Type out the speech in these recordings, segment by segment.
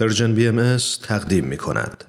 Persian BM تقدیم می کند.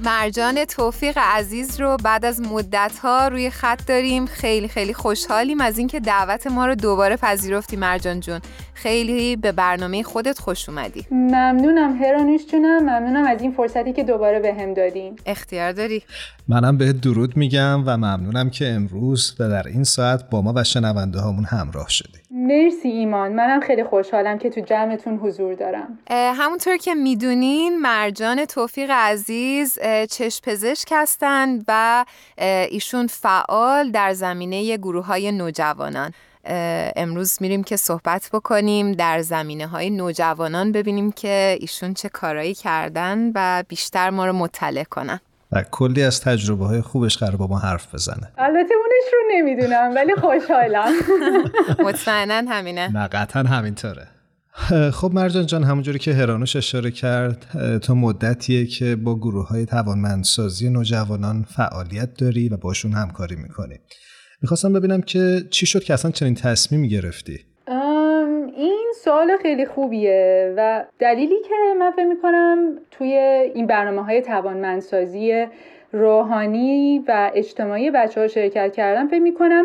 مرجان توفیق عزیز رو بعد از مدت ها روی خط داریم خیلی خیلی خوشحالیم از اینکه دعوت ما رو دوباره پذیرفتی مرجان جون خیلی به برنامه خودت خوش اومدی. ممنونم هرانوش جونم ممنونم از این فرصتی که دوباره به هم دادین اختیار داری؟ منم به درود میگم و ممنونم که امروز و در این ساعت با ما و شنونده هامون همراه شدی. مرسی ایمان منم خیلی خوشحالم که تو جمعتون حضور دارم. همونطور که می‌دونین مرجان توفیق عزیز چشم پزشک هستند و ایشون فعال در زمینه گروه های نوجوانان. امروز میریم که صحبت بکنیم در زمینه های نوجوانان ببینیم که ایشون چه کارایی کردن و بیشتر ما رو مطلع کنن. و کلی از تجربه های خوبش قرار با ما حرف بزنه. البته اونش رو نمی‌دونم ولی خوشحالم. مطمئنا همینه. نه قطعا همینطوره. خب مرجان جان همونجوری که هرانوش اشاره کرد تا مدتیه که با گروه های توانمندسازی نوجوانان فعالیت داری و باشون همکاری می‌کنی. می‌خواستم ببینم که چی شد که اصلا چنین تصمیمی گرفتی. این سوال خیلی خوبیه و دلیلی که من فکر می‌کنم توی این برنامه های توانمندسازی روحانی و اجتماعی بچه ها شرکت کردم فکر می‌کنم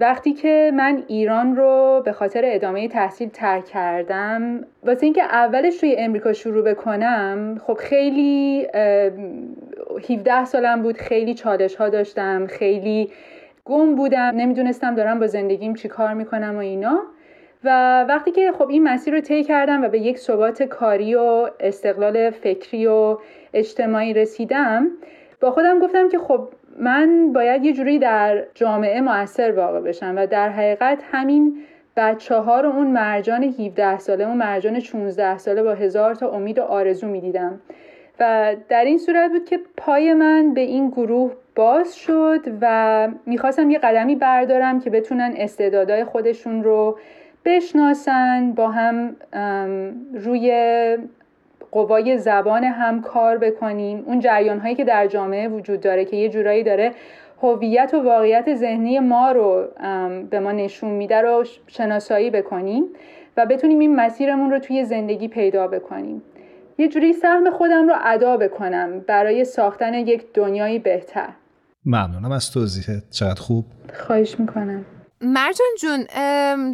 وقتی که من ایران رو به خاطر ادامه تحصیل ترک کردم واسه اینکه اولش توی امریکا شروع بکنم خب خیلی 17 سالم بود خیلی چالش ها داشتم خیلی گم بودم نمی‌دونستم دارم با زندگیم چی کار می‌کنم و اینا. و وقتی که خب این مسیر رو طی کردم و به یک ثبات کاری و استقلال فکری و اجتماعی رسیدم با خودم گفتم که خب من باید یه جوری در جامعه موثر واقع بشم و در حقیقت همین بچه ها رو اون مرجان 17 ساله اون مرجان 16 ساله با هزار تا امید و آرزو می‌دیدم. و در این صورت بود که پای من به این گروه باز شد و می‌خواستم یه قدمی بردارم که بتونن استعدادهای خودشون رو بشناسن با هم روی قوای زبان هم کار بکنیم. اون جریان هایی که در جامعه وجود داره که یه جورایی داره هویت و واقعیت ذهنی ما رو به ما نشون میده رو شناسایی بکنیم و بتونیم این مسیرمون رو توی زندگی پیدا بکنیم. یه جوری سهم خودم رو ادا بکنم برای ساختن یک دنیایی بهتر. ممنونم از توضیحت. چقدر خوب؟ خواهش می‌کنم. مرجان جون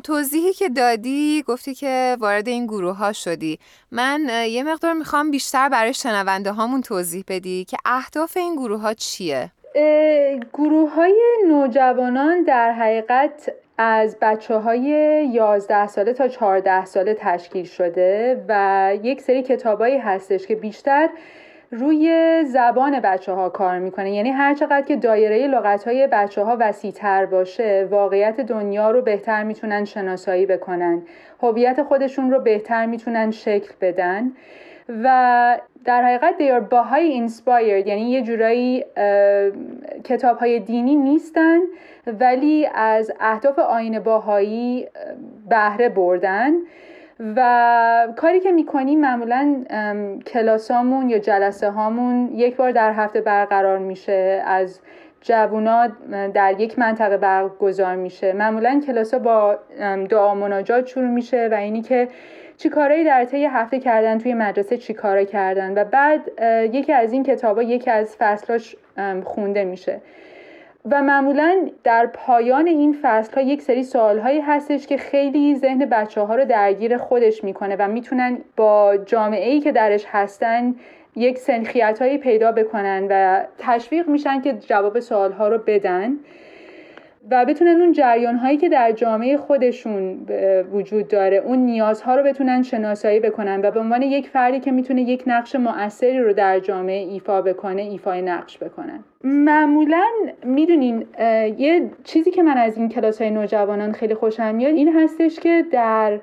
توضیحی که دادی گفتی که وارد این گروه ها شدی من یه مقدار می‌خوام بیشتر برای شنونده هامون توضیح بدی که اهداف این گروه ها چیه؟ گروه های نوجوانان در حقیقت از بچه های 11 ساله تا 14 ساله تشکیل شده و یک سری کتابایی هستش که بیشتر روی زبان بچه ها کار می‌کنه. یعنی هر چقدر که دایره لغت های بچه ها وسیع تر باشه واقعیت دنیا رو بهتر می‌تونن شناسایی بکنن. هویت خودشون رو بهتر می‌تونن شکل بدن. و در حقیقت they are Baha'i inspired یعنی یه جورایی کتاب های دینی نیستن ولی از اهداف آین باهایی بهره بردن. و کاری که می‌کنیم معمولا کلاسامون یا جلسه هامون یک بار در هفته برقرار میشه. از جوونا در یک منطقه برگزار میشه. معمولا کلاس با دعا مناجات شروع میشه و اینی که چی کارایی در طی هفته کردن توی مدرسه چی کارا کردن. و بعد یکی از این کتابا یکی از فصلاش خونده میشه. و معمولا در پایان این فصل ها یک سری سوال هایی هستش که خیلی ذهن بچه ها رو درگیر خودش می‌کنه و می‌تونن با جامعه ای که درش هستن یک سنخیت هایی پیدا بکنن و تشویق میشن که جواب سوال ها رو بدن. و بتونن اون جریان هایی که در جامعه خودشون وجود داره اون نیازها رو بتونن شناسایی بکنن و به عنوان یک فردی که می‌تونه یک نقش مؤثری رو در جامعه ایفا بکنه ایفای نقش بکنن. معمولا می‌دونین یه چیزی که من از این کلاس های نوجوانان خیلی خوشم میاد این هستش که در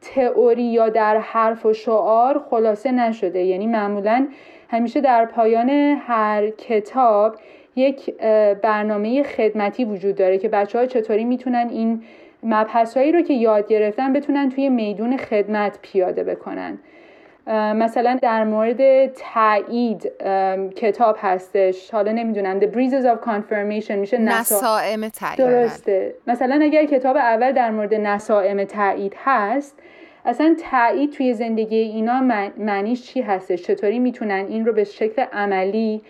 تئوری یا در حرف و شعار خلاصه نشده. یعنی معمولا همیشه در پایان هر کتاب یک برنامه خدمتی وجود داره که بچه ها چطوری می‌تونن این مبحث هایی رو که یاد گرفتن بتونن توی میدون خدمت پیاده بکنن. مثلا در مورد تایید کتاب هستش. حالا نمی‌دونم The Breezes of Confirmation میشه نسائم تایید. درسته. مثلا اگر کتاب اول در مورد نسائم تایید هست اصلا تایید توی زندگی اینا معنیش چی هستش؟ چطوری می‌تونن این رو به شکل عملی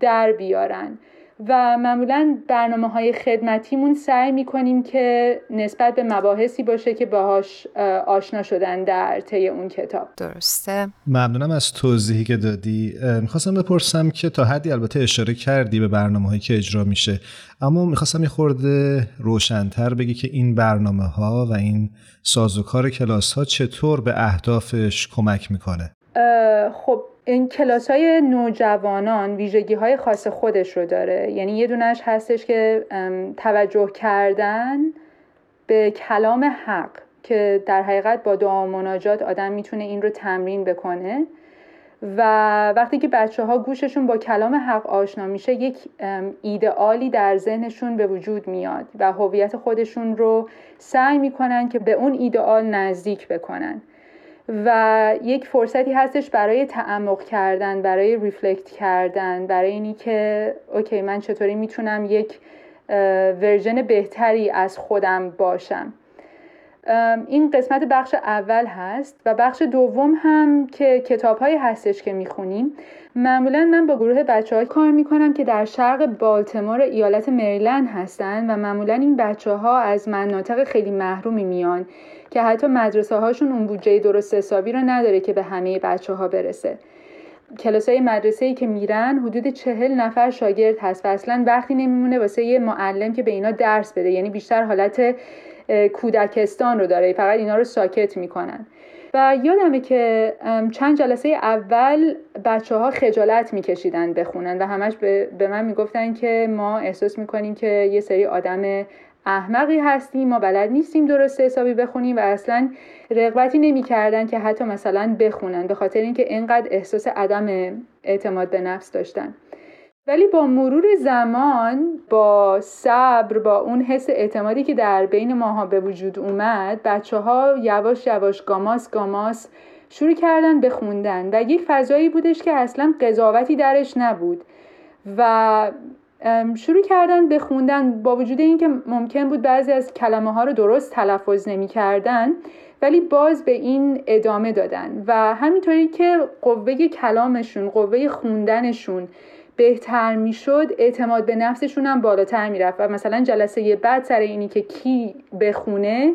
در بیارن. و معمولا برنامه های خدمتیمون سعی می‌کنیم که نسبت به مباحثی باشه که باهاش آشنا شدن در طی اون کتاب. درسته. ممنونم از توضیحی که دادی. می‌خواستم بپرسم که تا حدی البته اشاره کردی به برنامه هایی که اجرا میشه اما می‌خواستم یه خورده روشنتر بگی که این برنامه ها و این سازوکار کلاس ها چطور به اهدافش کمک می‌کنه. خب این کلاس های نوجوانان ویژگی های خاص خودش رو داره. یعنی یه دونش هستش که توجه کردن به کلام حق که در حقیقت با دعا و مناجات آدم می‌تونه این رو تمرین بکنه. و وقتی که بچه ها گوششون با کلام حق آشنا میشه یک ایدئالی در ذهنشون به وجود میاد و هویت خودشون رو سعی می‌کنن که به اون ایدئال نزدیک بکنن. و یک فرصتی هستش برای تعمق کردن برای ریفلکت کردن برای اینی که اوکی من چطوری می‌تونم یک ورژن بهتری از خودم باشم. این قسمت بخش اول هست و بخش دوم هم که کتاب هایی هستش که می‌خونیم. معمولا من با گروه بچه های کار می‌کنم که در شرق بالتمور ایالت مریلند هستن و معمولا این بچه ها از مناطق خیلی محرومی میان. که حتی مدرسه هاشون اون بودجه درست حسابی رو نداره که به همه بچه ها برسه. کلاس های مدرسه ای که میرن حدود چهل نفر شاگرد هست و اصلا وقتی نمیمونه واسه یه معلم که به اینا درس بده. یعنی بیشتر حالت کودکستان رو داره. فقط اینا رو ساکت می‌کنن. و یادمه که چند جلسه اول بچه ها خجالت میکشیدن بخونن و همش به من می‌گفتن که ما احساس می‌کنیم که یه سری آدم احمقی هستیم ما بلد نیستیم درست حسابی بخونیم و اصلا رغبتی نمی‌کردن که حتی مثلا بخونن به خاطر اینکه اینقدر احساس عدم اعتماد به نفس داشتن. ولی با مرور زمان با صبر با اون حس اعتمادی که در بین ماها به وجود اومد بچه ها یواش یواش گاماس گاماس شروع کردن به خوندن و یک فضایی بودش که اصلا قضاوتی درش نبود و شروع کردن به خوندن با وجود اینکه ممکن بود بعضی از کلمه ها رو درست تلفظ نمی کردن ولی باز به این ادامه دادن و همینطوری که قوه کلامشون قوه خوندنشون بهتر می‌شد اعتماد به نفسشون هم بالاتر می‌رفت و مثلا جلسه بعد سر اینی که کی بخونه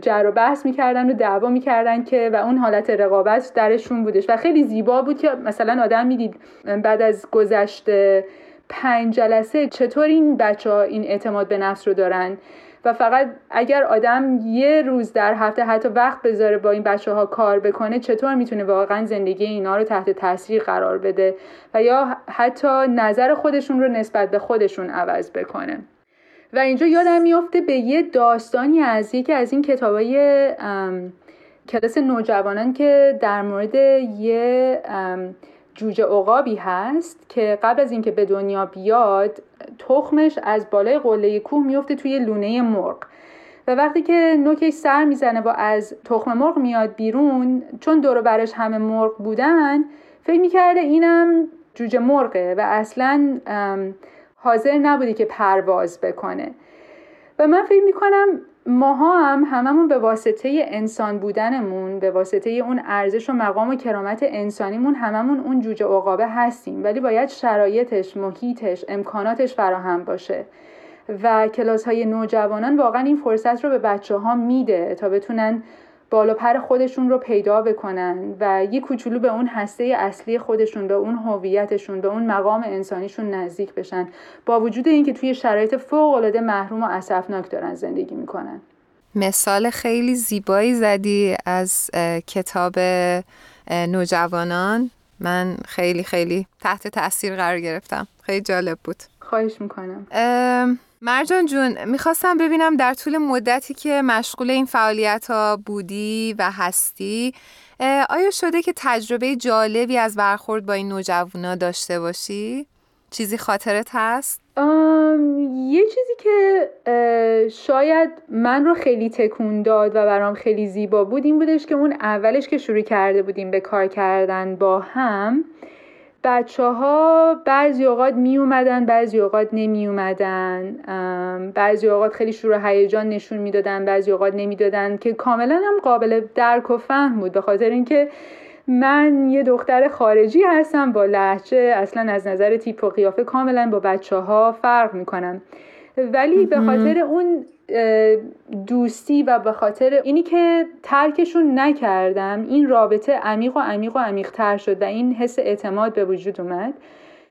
جر و بحث می‌کردن و دعوا می‌کردن که و اون حالت رقابت درشون بودش و خیلی زیبا بود که مثلا آدم می‌دید بعد از گذشته پنج جلسه چطور این بچه ها این اعتماد به نفس رو دارن؟ و فقط اگر آدم یه روز در هفته حتی وقت بذاره با این بچه ها کار بکنه چطور می‌تونه واقعا زندگی اینا رو تحت تاثیر قرار بده؟ و یا حتی نظر خودشون رو نسبت به خودشون عوض بکنه؟ و اینجا یادم میفته به یه داستانی از یکی از این کتابای کلاس نوجوانان که در مورد یه جوجه عقابی هست که قبل از اینکه به دنیا بیاد تخمش از بالای قله کوه میفته توی لونه مرغ. و وقتی که نوکش سر می‌زنه و از تخم مرغ میاد بیرون چون دور برش همه مرغ بودن فکر می‌کرده اینم جوجه مرغه و اصلا حاضر نبودی که پرواز بکنه. و من فکر می‌کنم ماها هم هممون به واسطه انسان بودنمون به واسطه اون ارزش و مقام و کرامت انسانیمون هممون اون جوجه عقابه هستیم. ولی باید شرایطش محیطش امکاناتش فراهم باشه. و کلاس های نوجوانان واقعا این فرصت رو به بچه ها میده تا بتونن بالا پر خودشون رو پیدا بکنن و یه کوچولو به اون هسته اصلی خودشون به اون هویتشون به اون مقام انسانیشون نزدیک بشن. با وجود اینکه توی شرایط فوق العاده محروم و اسفناک دارن زندگی می‌کنن. مثال خیلی زیبایی زدی از کتاب نوجوانان. من خیلی خیلی تحت تاثیر قرار گرفتم. خیلی جالب بود. خواهش می‌کنم. مرجان جون می‌خواستم ببینم در طول مدتی که مشغول این فعالیت ها بودی و هستی آیا شده که تجربه جالبی از برخورد با این نوجوانا داشته باشی؟ چیزی خاطرت هست؟ یه چیزی که شاید من رو خیلی تکون داد و برام خیلی زیبا بود این بودش که اون اولش که شروع کرده بودیم به کار کردن با هم بچه ها بعضی اوقات می اومدن بعضی اوقات نمی اومدن بعضی اوقات خیلی شروع هیجان نشون می‌دادن بعضی اوقات نمی‌دادن که کاملا هم قابل درک و فهم بود. به خاطر اینکه من یه دختر خارجی هستم با لحجه اصلا از نظر تیپ و قیافه کاملا با بچه ها فرق می‌کنم. ولی به خاطر اون دوستی و به خاطر اینی که ترکشون نکردم. این رابطه عمیق و عمیق و عمیق تر شد و این حس اعتماد به وجود اومد.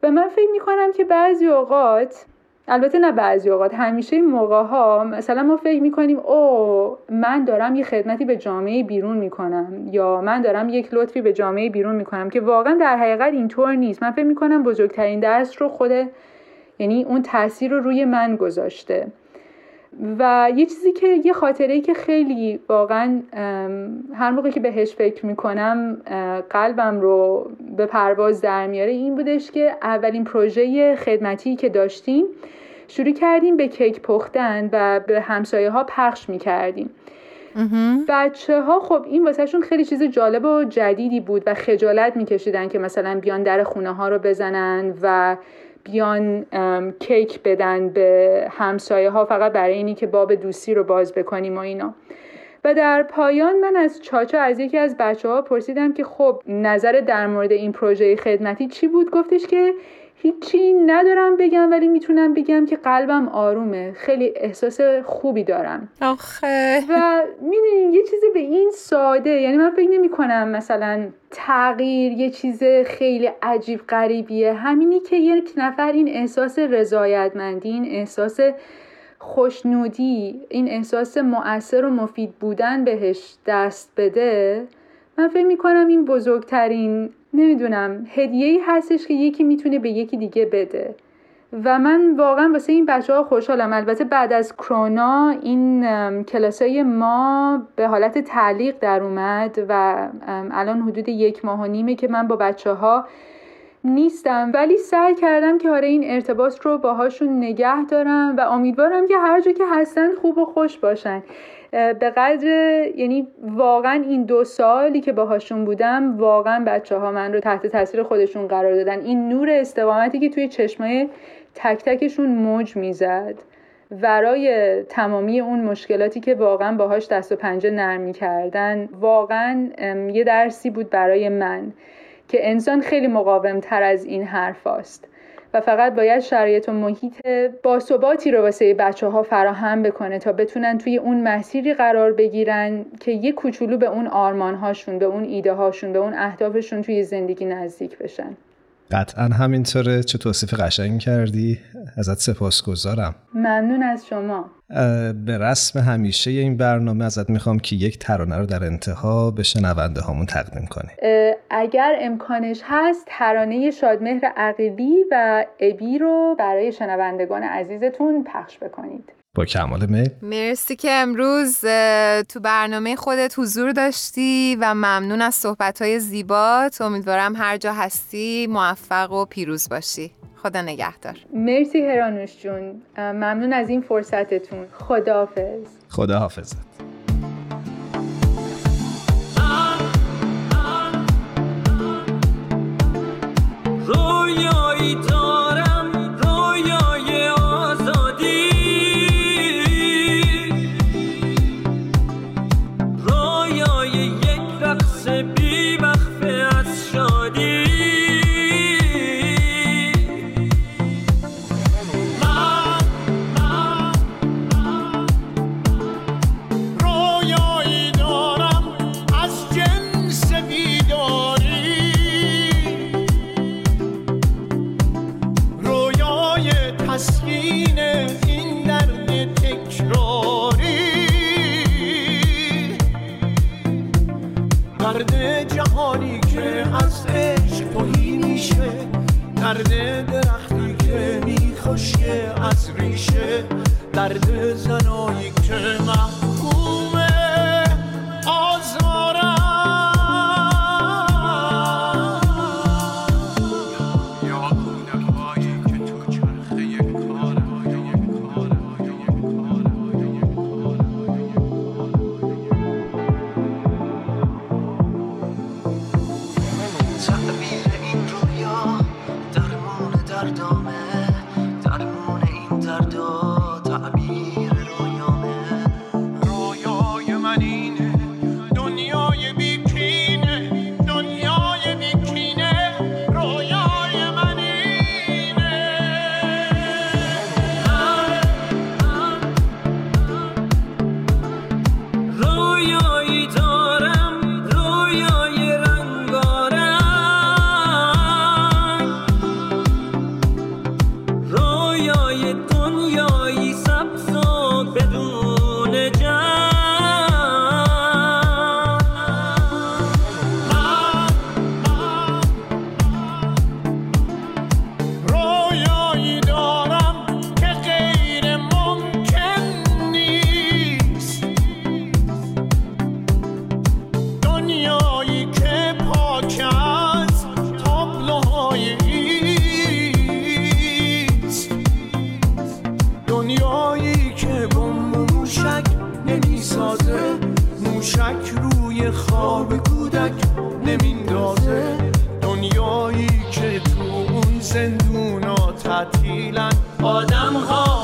و من فکر می‌کنم که بعضی اوقات البته نه بعضی اوقات همیشه این موقع ها مثلا ما فکر می‌کنیم او من دارم یه خدمتی به جامعه بیرون می‌کنم یا من دارم یک لطفی به جامعه بیرون می‌کنم که واقعا در حقیقت اینطور نیست. من فکر می‌کنم بزرگترین درس رو خود یعنی اون تاثیر رو روی من گذاشته. و یه چیزی که یه خاطره که خیلی واقعا هر موقع که بهش فکر می‌کنم قلبم رو به پرواز در میاره این بودش که اولین پروژه خدمتی که داشتیم شروع کردیم به کیک پختن و به همسایه ها پخش می‌کردیم. بچه ها خب این واسهشون خیلی چیز جالب و جدیدی بود و خجالت میکشیدن که مثلا بیان در خونه ها رو بزنن و بیان کیک بدن به همسایه ها فقط برای اینی که باب دوستی رو باز بکنیم و اینا. و در پایان من از چاچا از یکی از بچه ها پرسیدم که خب نظر در مورد این پروژه خدمتی چی بود؟ گفتش که هیچی ندارم بگم ولی می‌تونم بگم که قلبم آرومه. خیلی احساس خوبی دارم. آخه. و می‌دونین یه چیزی به این ساده یعنی من فکر نمی کنم مثلا تغییر یه چیز خیلی عجیب غریبیه. همینی که یک نفر این احساس رضایتمندی این احساس خوشنودی این احساس مؤثر و مفید بودن بهش دست بده من فکر می‌کنم این بزرگترین نمی‌دونم. هدیه ای هستش که یکی می‌تونه به یکی دیگه بده. و من واقعا واسه این بچه ها خوشحالم. البته بعد از کرونا این کلاس های ما به حالت تعلیق در اومد و الان حدود یک ماه و نیمه که من با بچه ها نیستم. ولی سعی کردم که آره این ارتباط رو باهاشون نگه دارم و امیدوارم که هر جا که هستن خوب و خوش باشن. به قدر یعنی واقعا این دو سالی که باهاشون بودم واقعا بچه ها من رو تحت تاثیر خودشون قرار دادن. این نور استقامتی که توی چشمای تک تکشون موج می‌زد ورای تمامی اون مشکلاتی که واقعا باهاش دست و پنجه نرمی کردن واقعا یه درسی بود برای من که انسان خیلی مقاوم تر از این حرف است و فقط باید شرایط و محیط باثباتی رو واسه بچه ها فراهم بکنه تا بتونن توی اون مسیری قرار بگیرن که یه کوچولو به اون آرمان هاشون به اون ایده هاشون به اون اهدافشون توی زندگی نزدیک بشن. قطعا همینطوره. چه توصیف قشنگ کردی. ازت سپاسگزارم. ممنون از شما. به رسم همیشه این برنامه ازت می‌خوام که یک ترانه رو در انتها به شنونده هامون تقدیم کنی. اگر امکانش هست ترانه شادمهر عقیلی و ابی رو برای شنوندگان عزیزتون پخش بکنید. با کمال میل. مرسی که امروز تو برنامه خودت حضور داشتی و ممنون از صحبتهای زیبات امیدوارم هر جا هستی موفق و پیروز باشی. خدا نگهدار. مرسی هرانوش جون. ممنون از این فرصتتون. خداحافظ. خداحافظت. Verdi sanoi chema خواب کودک نمیندازه دنیایی که تو اون زندونا تعطیلن. آدم ها